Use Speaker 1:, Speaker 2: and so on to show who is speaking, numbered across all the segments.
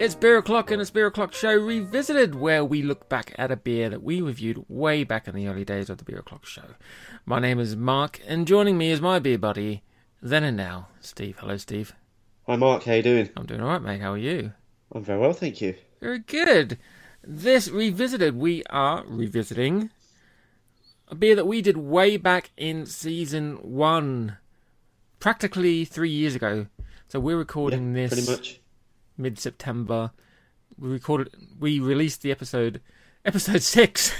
Speaker 1: It's Beer O'Clock and it's Beer O'Clock Show Revisited, where we look back at a beer that we reviewed way back in the early days of the Beer O'Clock Show. My name is Mark, and joining me is my beer buddy, then and now, Steve. Hello, Steve.
Speaker 2: Hi, Mark. How you doing?
Speaker 1: I'm doing alright, mate. How are you?
Speaker 2: I'm very well, thank you.
Speaker 1: Very good. This Revisited, we are revisiting a beer that we did way back in season one, practically three years ago. So we're recording
Speaker 2: Yeah,
Speaker 1: this
Speaker 2: pretty much.
Speaker 1: Mid September. We recorded, we released the episode, episode six,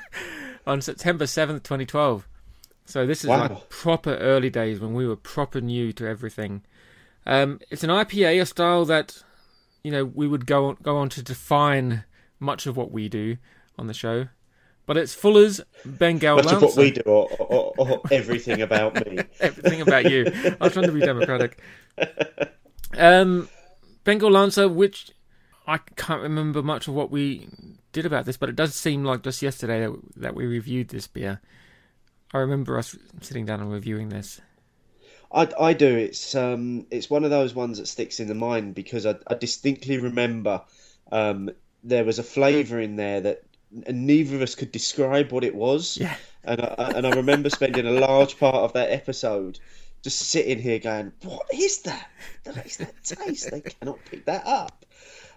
Speaker 1: on September seventh, twenty twelve. So this is
Speaker 2: Wow.
Speaker 1: like proper early days when we were proper new to everything. Um, it's an IPA, a style that you know we would go on, go on to define much of what we do on the show. But it's Fuller's Bengal
Speaker 2: Much of what we do, or, or, or everything about me.
Speaker 1: Everything about you. I was trying to be democratic. Um, Bengal Lancer, which I can't remember much of what we did about this, but it does seem like just yesterday that, that we reviewed this beer. I remember us sitting down and reviewing this.
Speaker 2: I, I do. It's um, it's one of those ones that sticks in the mind because I, I distinctly remember um, there was a flavour in there that and neither of us could describe what it was.
Speaker 1: Yeah.
Speaker 2: And I, and I remember spending a large part of that episode just sitting here going, "What is that? What is that taste? They cannot pick that up."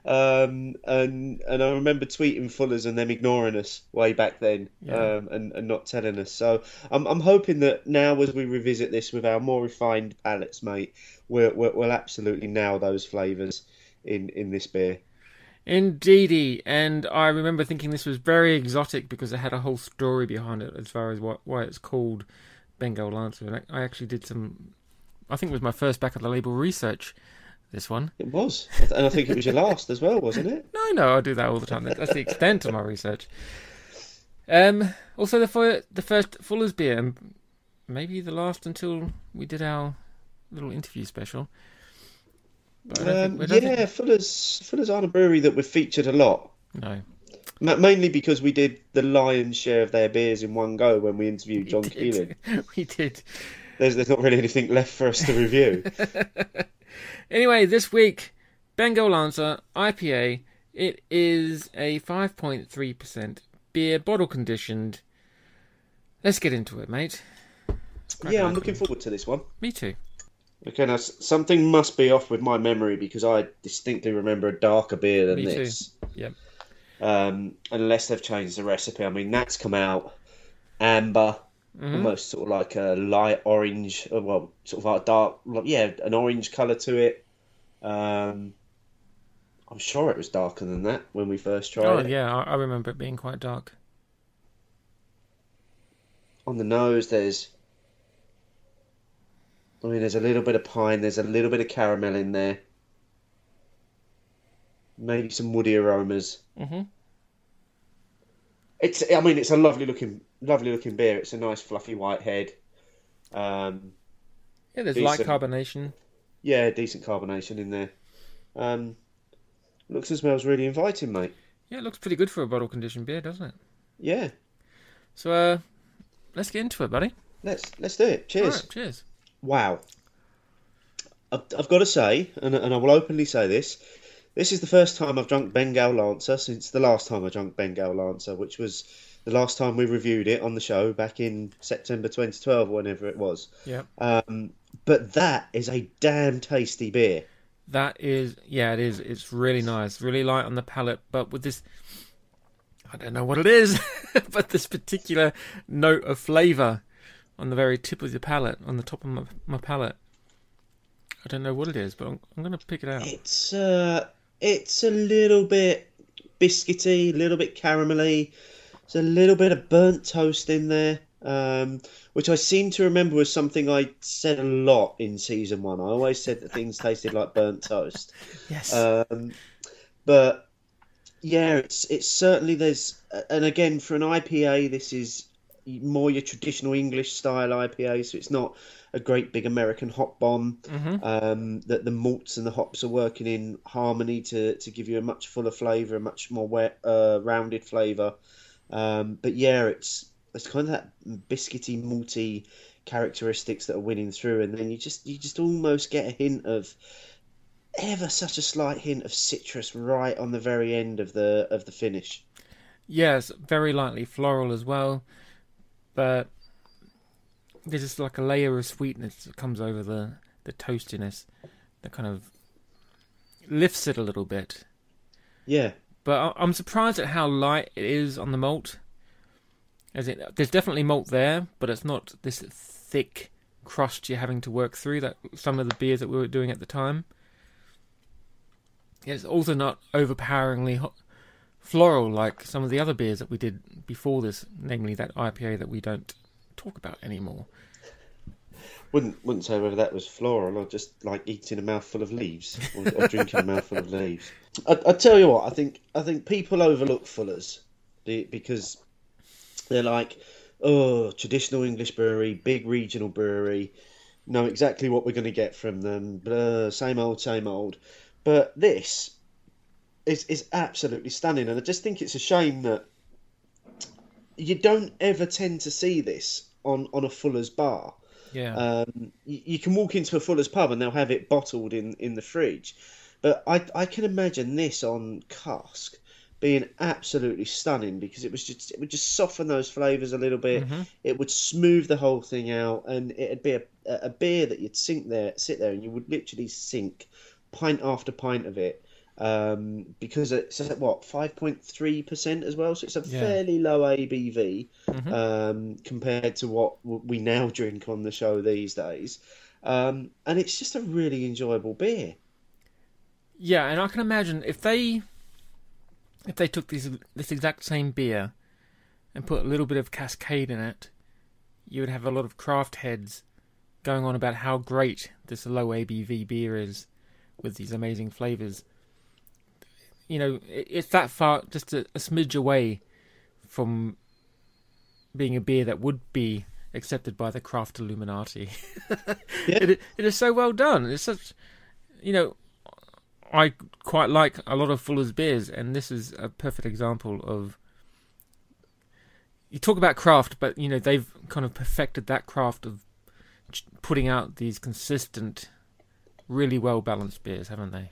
Speaker 2: Um, and and I remember tweeting Fuller's and them ignoring us way back then,
Speaker 1: Yeah.
Speaker 2: um, and and not telling us. So I'm I'm hoping that now as we revisit this with our more refined palates, mate, we'll we'll, we'll absolutely nail those flavours in in this beer.
Speaker 1: Indeedy, and I remember thinking this was very exotic because it had a whole story behind it as far as what, why it's called Bengal Lancer. I actually did some, I think it was my first back of the label research. This one.
Speaker 2: It was, and I think it was your last as well, wasn't it?
Speaker 1: No, no, I do that all the time. That's the extent of my research. Um, also the the first Fuller's beer, and maybe the last until we did our little interview special. But
Speaker 2: Um,
Speaker 1: think-
Speaker 2: yeah,
Speaker 1: think-
Speaker 2: Fuller's Fuller's aren't a brewery that we've featured a lot.
Speaker 1: no.
Speaker 2: Ma- Mainly because we did the lion's share of their beers in one go when we interviewed John
Speaker 1: we Keeling. We did.
Speaker 2: There's, there's not really anything left for us to review.
Speaker 1: Anyway, this week, Bengal Lancer IPA. It is a 5.3% beer, bottle conditioned. Let's get into it, mate.
Speaker 2: Yeah. I'm looking forward to this one.
Speaker 1: Me too.
Speaker 2: Okay, now something must be off with my memory because I distinctly remember a darker beer than
Speaker 1: Me too.
Speaker 2: this.
Speaker 1: Yep.
Speaker 2: Um, unless they've changed the recipe. I mean, that's come out amber,
Speaker 1: Mhm.
Speaker 2: almost sort of like a light orange, uh, well, sort of like a dark, yeah, an orange colour to it. Um, I'm sure it was darker than that when we first tried
Speaker 1: Oh
Speaker 2: it.
Speaker 1: yeah, I, I remember it being quite dark.
Speaker 2: On the nose, there's. I mean, there's a little bit of pine, there's a little bit of caramel in there. Maybe some woody aromas.
Speaker 1: hmm
Speaker 2: It's, I mean, it's a lovely looking, lovely looking beer. It's a nice fluffy white head. Um,
Speaker 1: Yeah, there's light carbonation.
Speaker 2: yeah, decent carbonation in there. Um, looks and smells really inviting, mate.
Speaker 1: Yeah, it looks pretty good for a bottle conditioned beer, doesn't it?
Speaker 2: Yeah,
Speaker 1: So, uh, let's get into it, buddy.
Speaker 2: let's let's do it. Cheers.
Speaker 1: Right, cheers.
Speaker 2: Wow. I've, I've got to say, and, and I will openly say this, this is the first time I've drunk Bengal Lancer since the last time I drank Bengal Lancer, which was the last time we reviewed it on the show back in September 2012, whenever it was.
Speaker 1: Yeah,
Speaker 2: Um, but that is a damn tasty beer.
Speaker 1: that is. Yeah, it is. It's really nice, really light on the palate, but with this, I don't know what it is, but this particular note of flavour on the very tip of the palate, on the top of my, my palate. I don't know what it is, but I'm, I'm going to pick it out.
Speaker 2: It's uh, it's a little bit biscuity, a little bit caramelly. There's a little bit of burnt toast in there, um, which I seem to remember was something I said a lot in season one. I always said that things tasted like burnt toast.
Speaker 1: Yes.
Speaker 2: Um, but yeah, it's it's certainly there's, and again for an IPA, this is more your traditional English style IPA, so it's not a great big American hop bomb.
Speaker 1: hmm
Speaker 2: Um, that the malts and the hops are working in harmony to, to give you a much fuller flavour, a much more wet, uh, rounded flavour. Um, but yeah, it's it's kind of that biscuity, malty characteristics that are winning through, and then you just you just almost get a hint of ever such a slight hint of citrus right on the very end of the of the finish.
Speaker 1: Yes, very lightly floral as well, but there's just like a layer of sweetness that comes over the the toastiness that kind of lifts it a little bit.
Speaker 2: Yeah,
Speaker 1: But I- I'm surprised at how light it is on the malt. As it, there's definitely malt there, but it's not this thick crust you're having to work through that some of the beers that we were doing at the time. It's also not overpoweringly hot, floral like some of the other beers that we did before this, namely that IPA that we don't talk about anymore.
Speaker 2: wouldn't wouldn't say whether that was floral or just like eating a mouthful of leaves or, or drinking a mouthful of leaves. I, I tell you what, I think I think people overlook Fuller's because they're like, oh, traditional English brewery, big regional brewery, know exactly what we're going to get from them. Blah, same old, same old. But this is is absolutely stunning, and I just think it's a shame that you don't ever tend to see this on on a Fuller's bar.
Speaker 1: Yeah.
Speaker 2: Um, you, you can walk into a Fuller's pub and they'll have it bottled in, in the fridge. But I, I can imagine this on cask being absolutely stunning because it was just it would just soften those flavors a little bit. It would smooth the whole thing out, and it'd be a, a beer that you'd sink there, sit there, and you would literally sink pint after pint of it. Um, because it's at what five point three percent as well, so it's a
Speaker 1: Yeah.
Speaker 2: fairly low ABV
Speaker 1: Mhm.
Speaker 2: um, compared to what we now drink on the show these days. Um, and it's just a really enjoyable beer.
Speaker 1: Yeah, and I can imagine if they if they took this this exact same beer and put a little bit of Cascade in it, you would have a lot of craft heads going on about how great this low ABV beer is with these amazing flavors. You know, it, it's that far, just a, a smidge away from being a beer that would be accepted by the craft Illuminati.
Speaker 2: Yeah.
Speaker 1: it, it is so well done. It's such, you know, I quite like a lot of Fuller's beers, and this is a perfect example of. You talk about craft, but you know they've kind of perfected that craft of putting out these consistent, really well balanced beers, haven't they?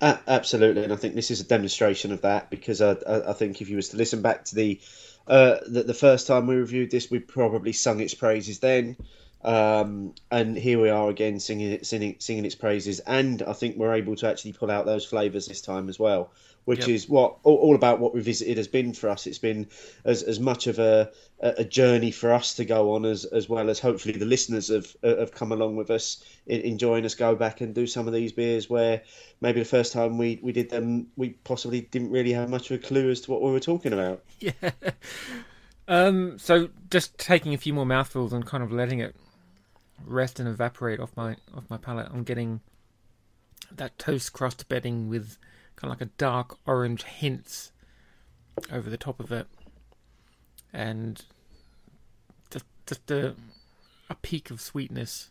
Speaker 2: A- absolutely, and I think this is a demonstration of that because I, I, I think if you was to listen back to the, uh, the the first time we reviewed this, we probably sung its praises then, um, and here we are again singing it, singing, singing its praises, and I think we're able to actually pull out those flavors this time as well, which
Speaker 1: Yep.
Speaker 2: is what all, all about what Revisited has been for us. It's been as as much of a a a journey for us to go on as as well as hopefully the listeners have have come along with us enjoying us go back and do some of these beers where maybe the first time we, we did them we possibly didn't really have much of a clue as to what we were talking about
Speaker 1: Yeah. Um. So just taking a few more mouthfuls and kind of letting it rest and evaporate off my off my palate. I'm getting that toast crust bedding with kind of like a dark orange hints over the top of it, and just just a a peak of sweetness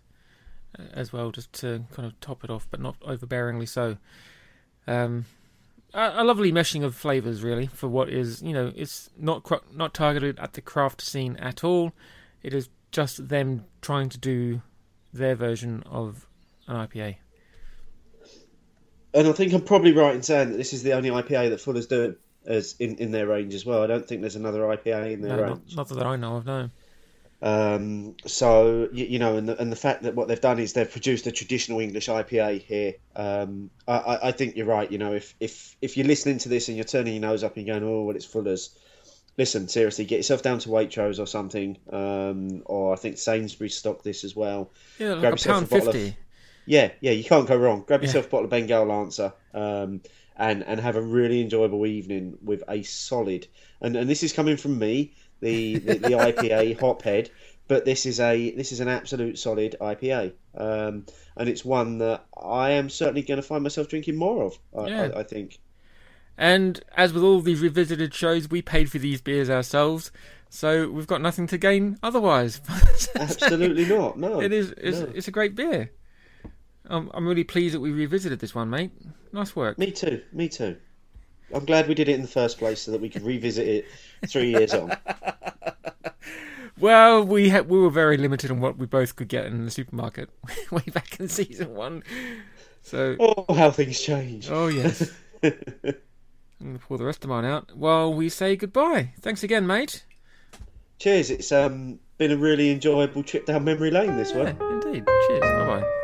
Speaker 1: uh, as well, just to kind of top it off, but not overbearingly so. Um, a, a lovely meshing of flavors, really, for what is you know it's not not targeted at the craft scene at all. It is just them trying to do their version of an IPA.
Speaker 2: and I think I'm probably right in saying that this is the only IPA that Fuller's do as in, in their range as well I don't think there's another IPA in their
Speaker 1: No,
Speaker 2: range
Speaker 1: not, not that I know of. No.
Speaker 2: Um, so you, you know, and the, and the fact that what they've done is they've produced a traditional English IPA here. Um, I, I- I think you're right. You know, if if if you're listening to this and you're turning your nose up and going, "Oh, well, it's Fuller's," listen, seriously, get yourself down to Waitrose or something. Um, or I think Sainsbury's stock this as well.
Speaker 1: Yeah, like
Speaker 2: Grab
Speaker 1: a
Speaker 2: yourself
Speaker 1: pound
Speaker 2: a bottle of- Yeah, yeah, you can't go wrong. Grab
Speaker 1: Yeah.
Speaker 2: yourself a bottle of Bengal Lancer, um, and and have a really enjoyable evening with a solid. And and this is coming from me, the the, the IPA hophead, but this is a this is an absolute solid IPA, um, and it's one that I am certainly going to find myself drinking more of. I,
Speaker 1: Yeah.
Speaker 2: I, I think.
Speaker 1: And as with all these revisited shows, we paid for these beers ourselves, so we've got nothing to gain otherwise.
Speaker 2: Absolutely not. No,
Speaker 1: It is. It's,
Speaker 2: no.
Speaker 1: it's a great beer. Um, I'm really pleased that we revisited this one, mate. Nice work.
Speaker 2: Me too. Me too. I'm glad we did it in the first place so that we could revisit it three years on.
Speaker 1: Well, we had, we were very limited on what we both could get in the supermarket way back in season one. So,
Speaker 2: Oh, how things change.
Speaker 1: oh yes. I'm going to pour the rest of mine out while we say goodbye. Thanks again, mate.
Speaker 2: Cheers. It's um been a really enjoyable trip down memory lane this
Speaker 1: Yeah,
Speaker 2: one.
Speaker 1: indeed. Cheers. Bye bye.